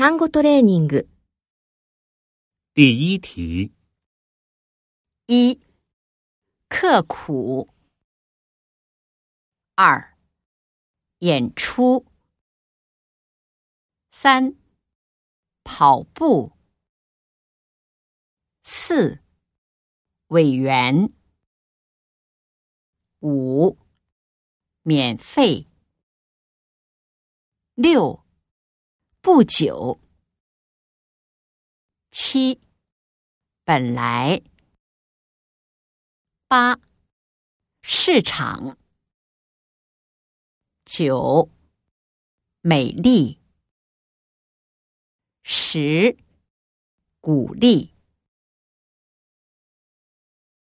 単語トレーニング第一题，一、刻苦；二、演出；三、跑步；四、委员；五、免费；六、 不久；七、本来。八、市场；九、美丽；十、鼓励。